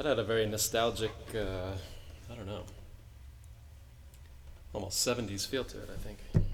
That had a very nostalgic, uh, I don't know, almost 70s feel to it, I think.